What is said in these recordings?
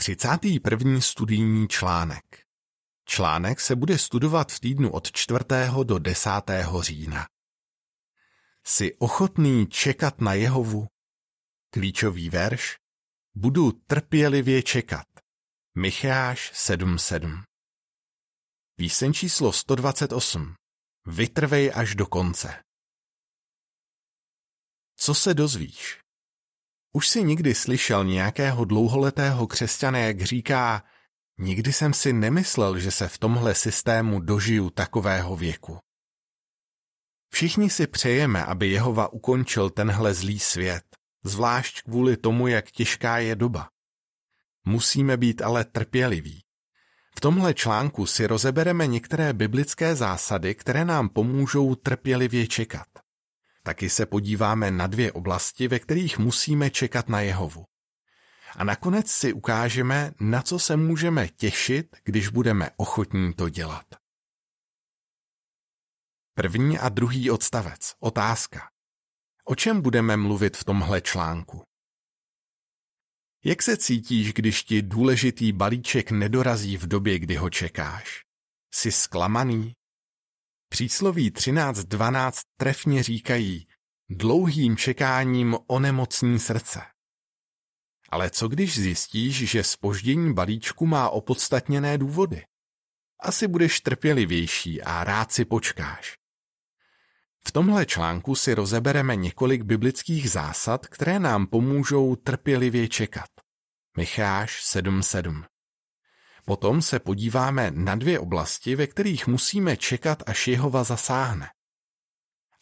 31. studijní článek. Článek se bude studovat v týdnu od 4. do 10. října. Jsi ochotný čekat na Jehovu? Klíčový verš. Budu trpělivě čekat. Micháš 7.7 Píseň číslo 128. Vytrvej až do konce. Co se dozvíš? Už si někdy slyšel nějakého dlouholetého křesťana, jak říká, nikdy jsem si nemyslel, že se v tomhle systému dožiju takového věku. Všichni si přejeme, aby Jehova ukončil tenhle zlý svět, zvlášť kvůli tomu, jak těžká je doba. Musíme být ale trpěliví. V tomhle článku si rozebereme některé biblické zásady, které nám pomůžou trpělivě čekat. Taky se podíváme na dvě oblasti, ve kterých musíme čekat na Jehovu. A nakonec si ukážeme, na co se můžeme těšit, když budeme ochotní to dělat. První a druhý odstavec. Otázka. O čem budeme mluvit v tomhle článku? Jak se cítíš, když ti důležitý balíček nedorazí v době, kdy ho čekáš? Jsi zklamaný? Přísloví 13.12 trefně říkají, dlouhým čekáním onemocní srdce. Ale co když zjistíš, že spoždění balíčku má opodstatněné důvody? Asi budeš trpělivější a rád si počkáš. V tomhle článku si rozebereme několik biblických zásad, které nám pomůžou trpělivě čekat. Micháš 7.7 Potom se podíváme na dvě oblasti, ve kterých musíme čekat, až Jehova zasáhne.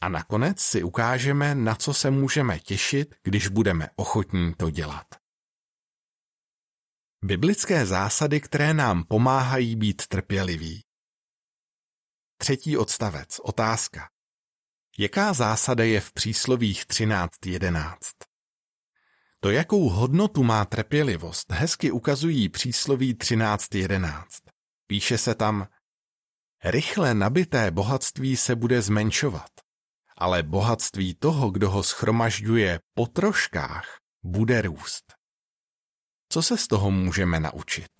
A nakonec si ukážeme, na co se můžeme těšit, když budeme ochotní to dělat. Biblické zásady, které nám pomáhají být trpěliví. Třetí odstavec. Otázka. Jaká zásada je v příslovích 13.11? To, jakou hodnotu má trpělivost, hezky ukazují přísloví 13.11. Píše se tam, rychle nabité bohatství se bude zmenšovat, ale bohatství toho, kdo ho schromažďuje po troškách, bude růst. Co se z toho můžeme naučit?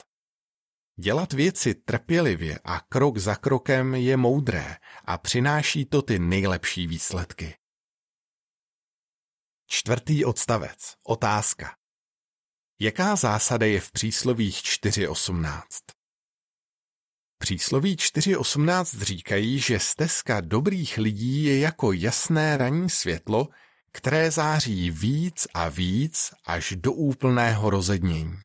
Dělat věci trpělivě a krok za krokem je moudré a přináší to ty nejlepší výsledky. Čtvrtý odstavec. Otázka. Jaká zásada je v příslovích 4.18? Přísloví 4.18 říkají, že stezka dobrých lidí je jako jasné ranní světlo, které září víc a víc až do úplného rozednění.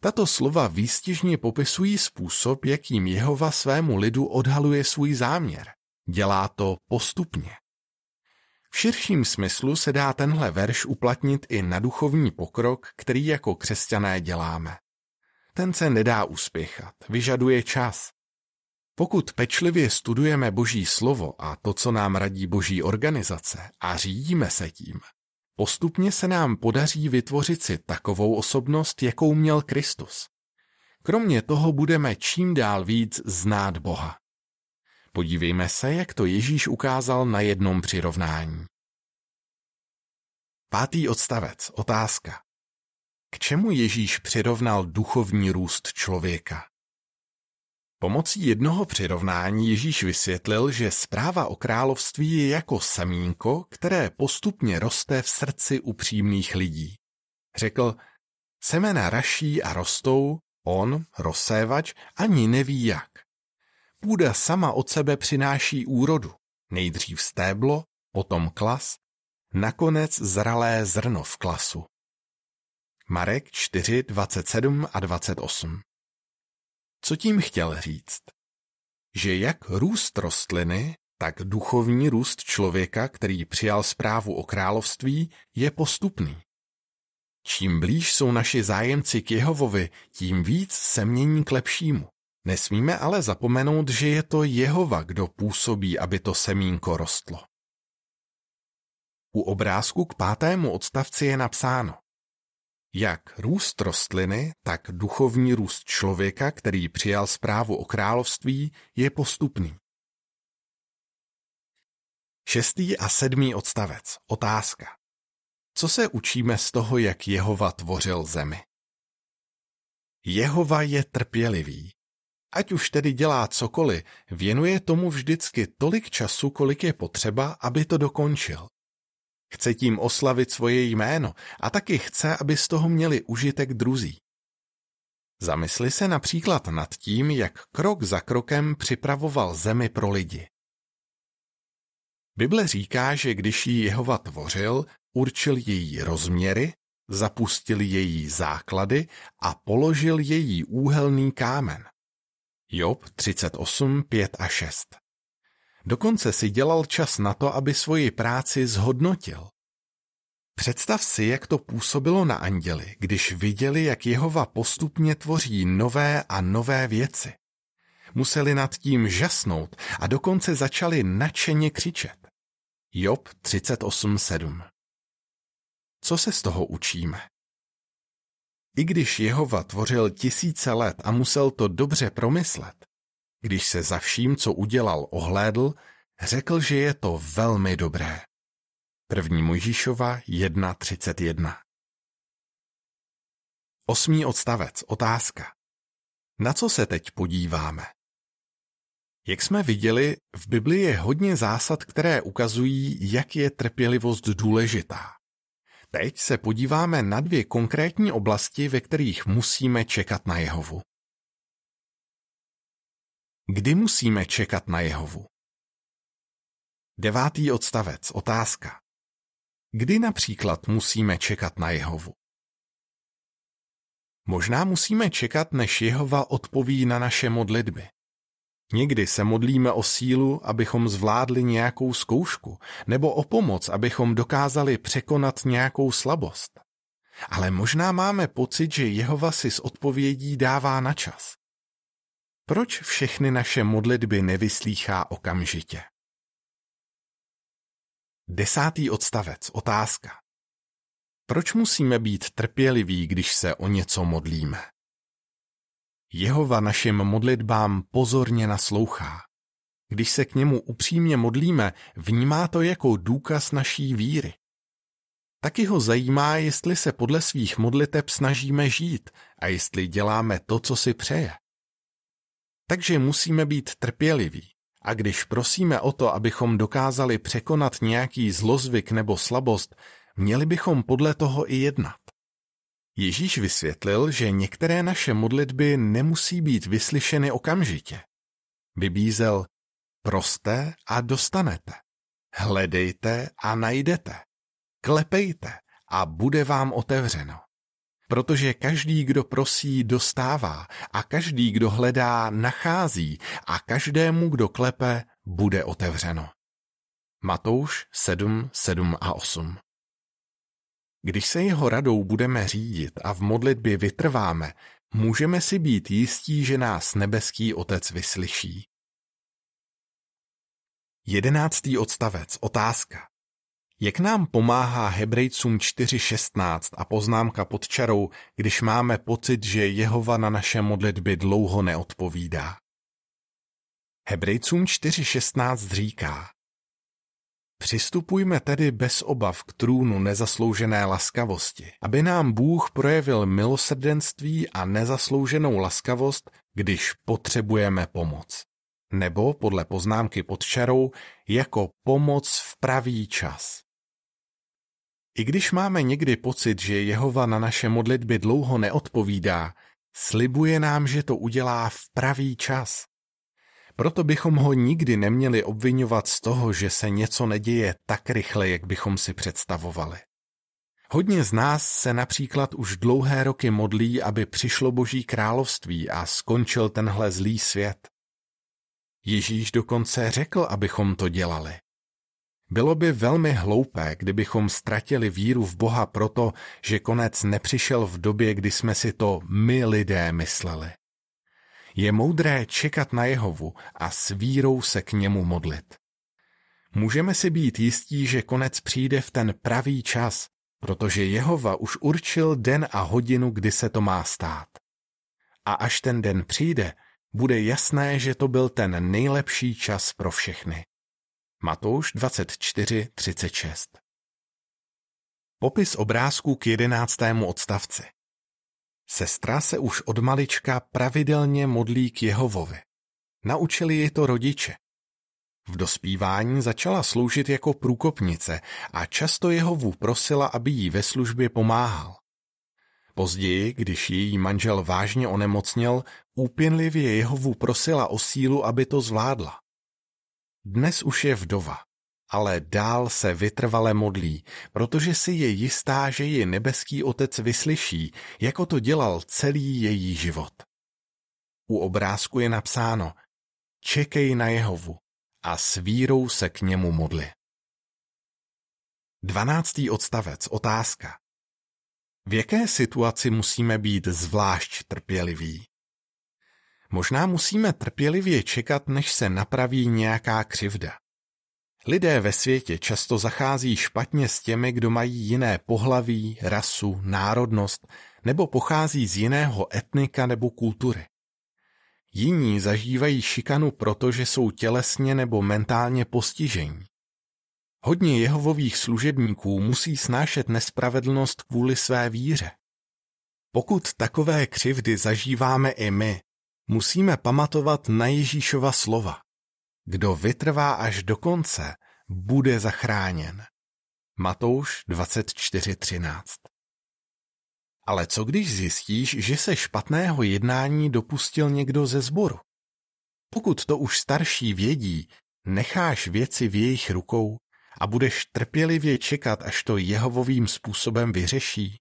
Tato slova výstižně popisují způsob, jakým Jehova svému lidu odhaluje svůj záměr. Dělá to postupně. V širším smyslu se dá tenhle verš uplatnit i na duchovní pokrok, který jako křesťané děláme. Ten se nedá uspěchat, vyžaduje čas. Pokud pečlivě studujeme Boží slovo a to, co nám radí Boží organizace a řídíme se tím, postupně se nám podaří vytvořit si takovou osobnost, jakou měl Kristus. Kromě toho budeme čím dál víc znát Boha. Podívejme se, jak to Ježíš ukázal na jednom přirovnání. Pátý odstavec. Otázka. K čemu Ježíš přirovnal duchovní růst člověka? Pomocí jednoho přirovnání Ježíš vysvětlil, že zpráva o království je jako semínko, které postupně roste v srdci upřímných lidí. Řekl, semena raší a rostou, on, rozsévač, ani neví jak. Půda sama od sebe přináší úrodu, nejdřív stéblo, potom klas, nakonec zralé zrno v klasu. Marek 4, 27 a 28 Co tím chtěl říct? Že jak růst rostliny, tak duchovní růst člověka, který přijal zprávu o království, je postupný. Čím blíž jsou naši zájemci k Jehovovi, tím víc se mění k lepšímu. Nesmíme ale zapomenout, že je to Jehova, kdo působí, aby to semínko rostlo. U obrázku k pátému odstavci je napsáno Jak růst rostliny, tak duchovní růst člověka, který přijal zprávu o království, je postupný. Šestý a sedmý odstavec. Otázka. Co se učíme z toho, jak Jehova tvořil zemi? Jehova je trpělivý. Ať už tedy dělá cokoliv, věnuje tomu vždycky tolik času, kolik je potřeba, aby to dokončil. Chce tím oslavit svoje jméno a taky chce, aby z toho měli užitek druzí. Zamysli se například nad tím, jak krok za krokem připravoval zemi pro lidi. Bible říká, že když ji Jehova tvořil, určil její rozměry, zapustil její základy a položil její úhelný kámen. Job 38, 5 a 6 Dokonce si dělal čas na to, aby svoji práci zhodnotil. Představ si, jak to působilo na anděli, když viděli, jak Jehova postupně tvoří nové a nové věci. Museli nad tím žasnout a dokonce začali nadšeně křičet. Job 38.7 Co se z toho učíme? I když Jehova tvořil tisíce let a musel to dobře promyslet, když se za vším, co udělal, ohlédl, řekl, že je to velmi dobré. První Mojžíšova 1.31 Osmý odstavec. Otázka. Na co se teď podíváme? Jak jsme viděli, v Biblii je hodně zásad, které ukazují, jak je trpělivost důležitá. Teď se podíváme na dvě konkrétní oblasti, ve kterých musíme čekat na Jehovu. Kdy musíme čekat na Jehovu? Devátý odstavec. Otázka. Kdy například musíme čekat na Jehovu? Možná musíme čekat, než Jehova odpoví na naše modlitby. Někdy se modlíme o sílu, abychom zvládli nějakou zkoušku, nebo o pomoc, abychom dokázali překonat nějakou slabost. Ale možná máme pocit, že Jehova si s odpovědí dává na čas. Proč všechny naše modlitby nevyslýchá okamžitě? Desátý odstavec. Otázka. Proč musíme být trpěliví, když se o něco modlíme? Jehova našim modlitbám pozorně naslouchá. Když se k němu upřímně modlíme, vnímá to jako důkaz naší víry. Taky ho zajímá, jestli se podle svých modliteb snažíme žít a jestli děláme to, co si přeje. Takže musíme být trpěliví. A když prosíme o to, abychom dokázali překonat nějaký zlozvyk nebo slabost, měli bychom podle toho i jednat. Ježíš vysvětlil, že některé naše modlitby nemusí být vyslyšeny okamžitě. Vybízel, proste a dostanete. Hledejte a najdete. Klepejte a bude vám otevřeno. Protože každý, kdo prosí, dostává a každý, kdo hledá, nachází a každému, kdo klepe, bude otevřeno. Matouš 7, 7 a 8 Když se jeho radou budeme řídit a v modlitbě vytrváme, můžeme si být jistí, že nás nebeský Otec vyslyší. Jedenáctý odstavec. Otázka. Jak nám pomáhá Hebrejcům 4.16 a poznámka pod čarou, když máme pocit, že Jehova na naše modlitby dlouho neodpovídá? Hebrejcům 4.16 říká Přistupujme tedy bez obav k trůnu nezasloužené laskavosti, aby nám Bůh projevil milosrdenství a nezaslouženou laskavost, když potřebujeme pomoc. Nebo podle poznámky pod čarou jako pomoc v pravý čas. I když máme někdy pocit, že Jehova na naše modlitby dlouho neodpovídá, slibuje nám, že to udělá v pravý čas. Proto bychom ho nikdy neměli obvinovat z toho, že se něco neděje tak rychle, jak bychom si představovali. Hodně z nás se například už dlouhé roky modlí, aby přišlo Boží království a skončil tenhle zlý svět. Ježíš dokonce řekl, abychom to dělali. Bylo by velmi hloupé, kdybychom ztratili víru v Boha proto, že konec nepřišel v době, kdy jsme si to my lidé mysleli. Je moudré čekat na Jehovu a s vírou se k němu modlit. Můžeme si být jistí, že konec přijde v ten pravý čas, protože Jehova už určil den a hodinu, kdy se to má stát. A až ten den přijde, bude jasné, že to byl ten nejlepší čas pro všechny. Matouš 24, 36 Popis obrázků k jedenáctému odstavci. Sestra se už od malička pravidelně modlí k Jehovovi. Naučili ji to rodiče. V dospívání začala sloužit jako průkopnice a často Jehovu prosila, aby jí ve službě pomáhal. Později, když její manžel vážně onemocněl, úpěnlivě Jehovu prosila o sílu, aby to zvládla. Dnes už je vdova ale dál se vytrvale modlí, protože si je jistá, že ji nebeský otec vyslyší, jako to dělal celý její život. U obrázku je napsáno Čekej na Jehovu a s vírou se k němu modli. Dvanáctý odstavec, otázka. V jaké situaci musíme být zvlášť trpěliví? Možná musíme trpělivě čekat, než se napraví nějaká křivda. Lidé ve světě často zachází špatně s těmi, kdo mají jiné pohlaví, rasu, národnost nebo pochází z jiného etnika nebo kultury. Jiní zažívají šikanu proto, že jsou tělesně nebo mentálně postižení. Hodně jehovových služebníků musí snášet nespravedlnost kvůli své víře. Pokud takové křivdy zažíváme i my, musíme pamatovat na Ježíšova slova. Kdo vytrvá až do konce, bude zachráněn. Matouš 24.13 Ale co když zjistíš, že se špatného jednání dopustil někdo ze sboru? Pokud to už starší vědí, necháš věci v jejich rukou a budeš trpělivě čekat, až to jehovovým způsobem vyřeší?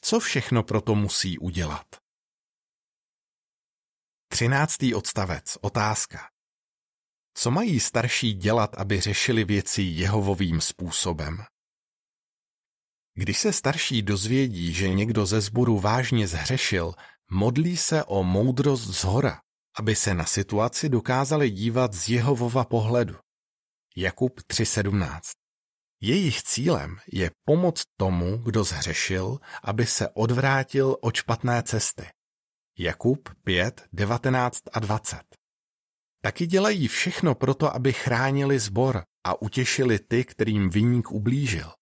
Co všechno proto musí udělat? Třináctý odstavec. Otázka. Co mají starší dělat, aby řešili věci jehovovým způsobem? Když se starší dozvědí, že někdo ze sboru vážně zhřešil, modlí se o moudrost z hora, aby se na situaci dokázali dívat z Jehovova pohledu. Jakub 3.17 Jejich cílem je pomoct tomu, kdo zhřešil, aby se odvrátil od špatné cesty. Jakub 5, 19 a 20 Taky dělají všechno proto, aby chránili zbor a utěšili ty, kterým vyník ublížil.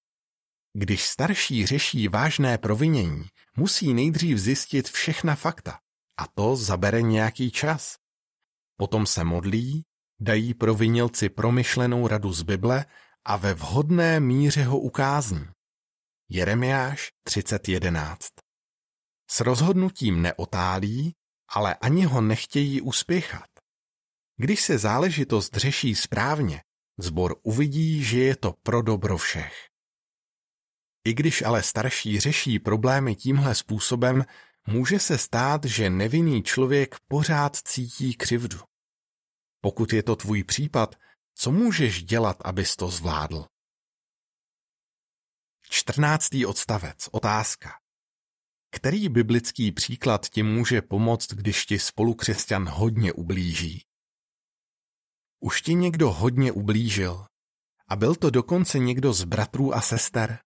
Když starší řeší vážné provinění, musí nejdřív zjistit všechna fakta a to zabere nějaký čas. Potom se modlí, dají provinilci promyšlenou radu z Bible a ve vhodné míře ho ukázní. Jeremiáš 30.11 S rozhodnutím neotálí, ale ani ho nechtějí uspěchat. Když se záležitost řeší správně, zbor uvidí, že je to pro dobro všech. I když ale starší řeší problémy tímhle způsobem, může se stát, že nevinný člověk pořád cítí křivdu. Pokud je to tvůj případ, co můžeš dělat, abys to zvládl? 14. odstavec. Otázka. Který biblický příklad ti může pomoct, když ti spolukřesťan hodně ublíží? Už ti někdo hodně ublížil. A byl to dokonce někdo z bratrů a sester.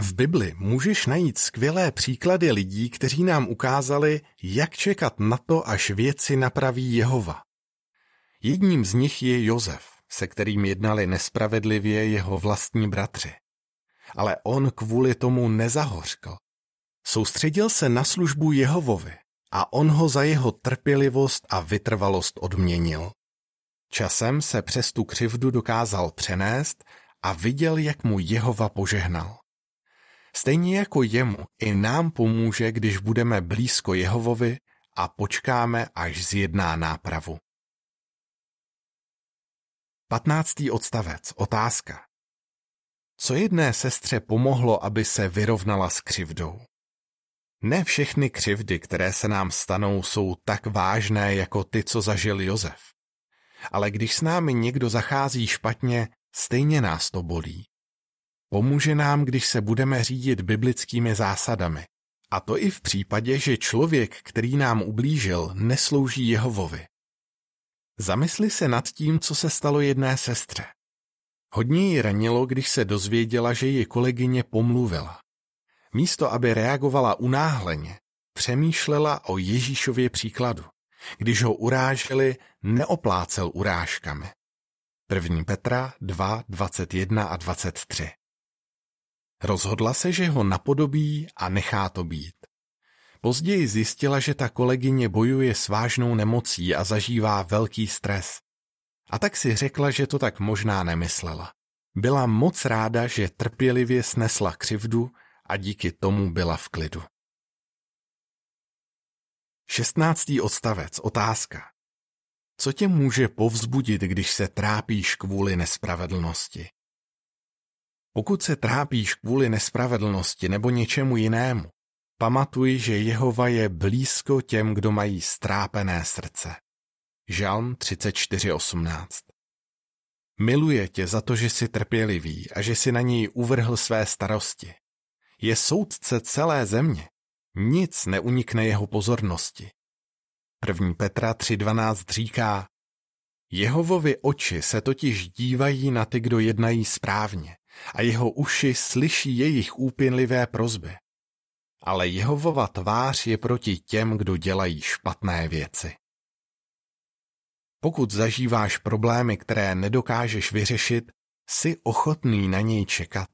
V Bibli můžeš najít skvělé příklady lidí, kteří nám ukázali, jak čekat na to, až věci napraví Jehova. Jedním z nich je Jozef, se kterým jednali nespravedlivě jeho vlastní bratři. Ale on kvůli tomu nezahořkl. Soustředil se na službu Jehovovi a on ho za jeho trpělivost a vytrvalost odměnil. Časem se přes tu křivdu dokázal přenést a viděl, jak mu Jehova požehnal. Stejně jako jemu, i nám pomůže, když budeme blízko Jehovovi a počkáme, až zjedná nápravu. 15. odstavec. Otázka. Co jedné sestře pomohlo, aby se vyrovnala s křivdou? Ne všechny křivdy, které se nám stanou, jsou tak vážné jako ty, co zažil Jozef ale když s námi někdo zachází špatně, stejně nás to bolí. Pomůže nám, když se budeme řídit biblickými zásadami. A to i v případě, že člověk, který nám ublížil, neslouží Jehovovi. Zamysli se nad tím, co se stalo jedné sestře. Hodně ji ranilo, když se dozvěděla, že ji kolegyně pomluvila. Místo, aby reagovala unáhleně, přemýšlela o Ježíšově příkladu. Když ho uráželi, neoplácel urážkami. 1. Petra 2, 21 a 23 Rozhodla se, že ho napodobí a nechá to být. Později zjistila, že ta kolegyně bojuje s vážnou nemocí a zažívá velký stres. A tak si řekla, že to tak možná nemyslela. Byla moc ráda, že trpělivě snesla křivdu a díky tomu byla v klidu. 16. odstavec. Otázka. Co tě může povzbudit, když se trápíš kvůli nespravedlnosti? Pokud se trápíš kvůli nespravedlnosti nebo něčemu jinému, pamatuj, že Jehova je blízko těm, kdo mají strápené srdce. Žalm 34.18 Miluje tě za to, že jsi trpělivý a že si na něj uvrhl své starosti. Je soudce celé země. Nic neunikne jeho pozornosti. 1. Petra 3.12 říká, Jehovovi oči se totiž dívají na ty, kdo jednají správně, a jeho uši slyší jejich úpěnlivé prozby. Ale Jehovova tvář je proti těm, kdo dělají špatné věci. Pokud zažíváš problémy, které nedokážeš vyřešit, jsi ochotný na něj čekat.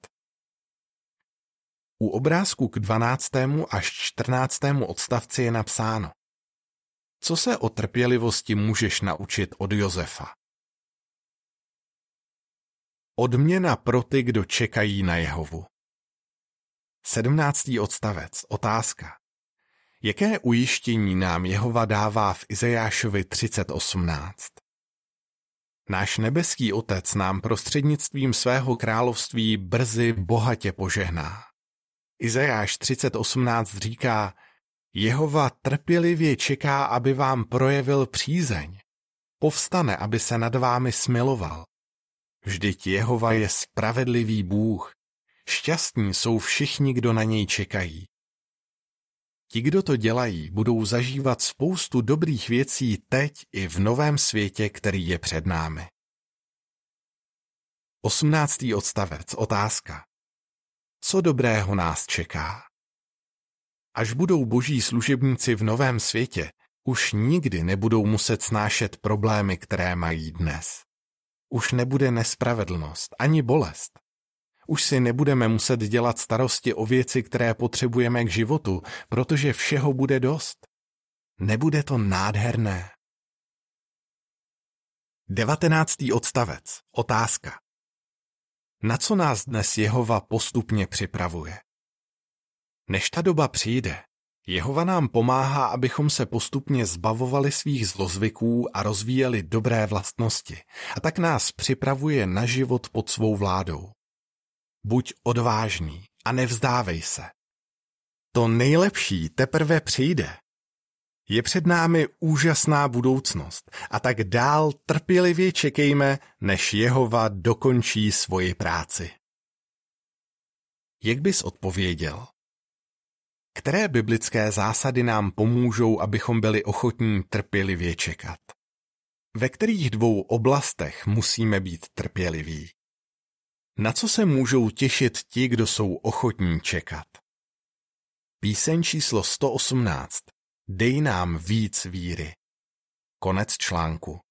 U obrázku k 12. až 14. odstavci je napsáno Co se o trpělivosti můžeš naučit od Josefa? Odměna pro ty, kdo čekají na Jehovu. 17. odstavec. Otázka. Jaké ujištění nám Jehova dává v Izajášovi 30.18? Náš nebeský Otec nám prostřednictvím svého království brzy bohatě požehná. Izajáš 30.18 říká, Jehova trpělivě čeká, aby vám projevil přízeň. Povstane, aby se nad vámi smiloval. Vždyť Jehova je spravedlivý Bůh. Šťastní jsou všichni, kdo na něj čekají. Ti, kdo to dělají, budou zažívat spoustu dobrých věcí teď i v novém světě, který je před námi. 18. odstavec. Otázka. Co dobrého nás čeká? Až budou boží služebníci v novém světě, už nikdy nebudou muset snášet problémy, které mají dnes. Už nebude nespravedlnost ani bolest. Už si nebudeme muset dělat starosti o věci, které potřebujeme k životu, protože všeho bude dost. Nebude to nádherné. 19. odstavec. Otázka. Na co nás dnes Jehova postupně připravuje? Než ta doba přijde, Jehova nám pomáhá, abychom se postupně zbavovali svých zlozvyků a rozvíjeli dobré vlastnosti, a tak nás připravuje na život pod svou vládou. Buď odvážný a nevzdávej se. To nejlepší teprve přijde. Je před námi úžasná budoucnost a tak dál trpělivě čekejme, než Jehova dokončí svoji práci. Jak bys odpověděl? Které biblické zásady nám pomůžou, abychom byli ochotní trpělivě čekat? Ve kterých dvou oblastech musíme být trpěliví? Na co se můžou těšit ti, kdo jsou ochotní čekat? Píseň číslo 118. Dej nám víc víry. Konec článku.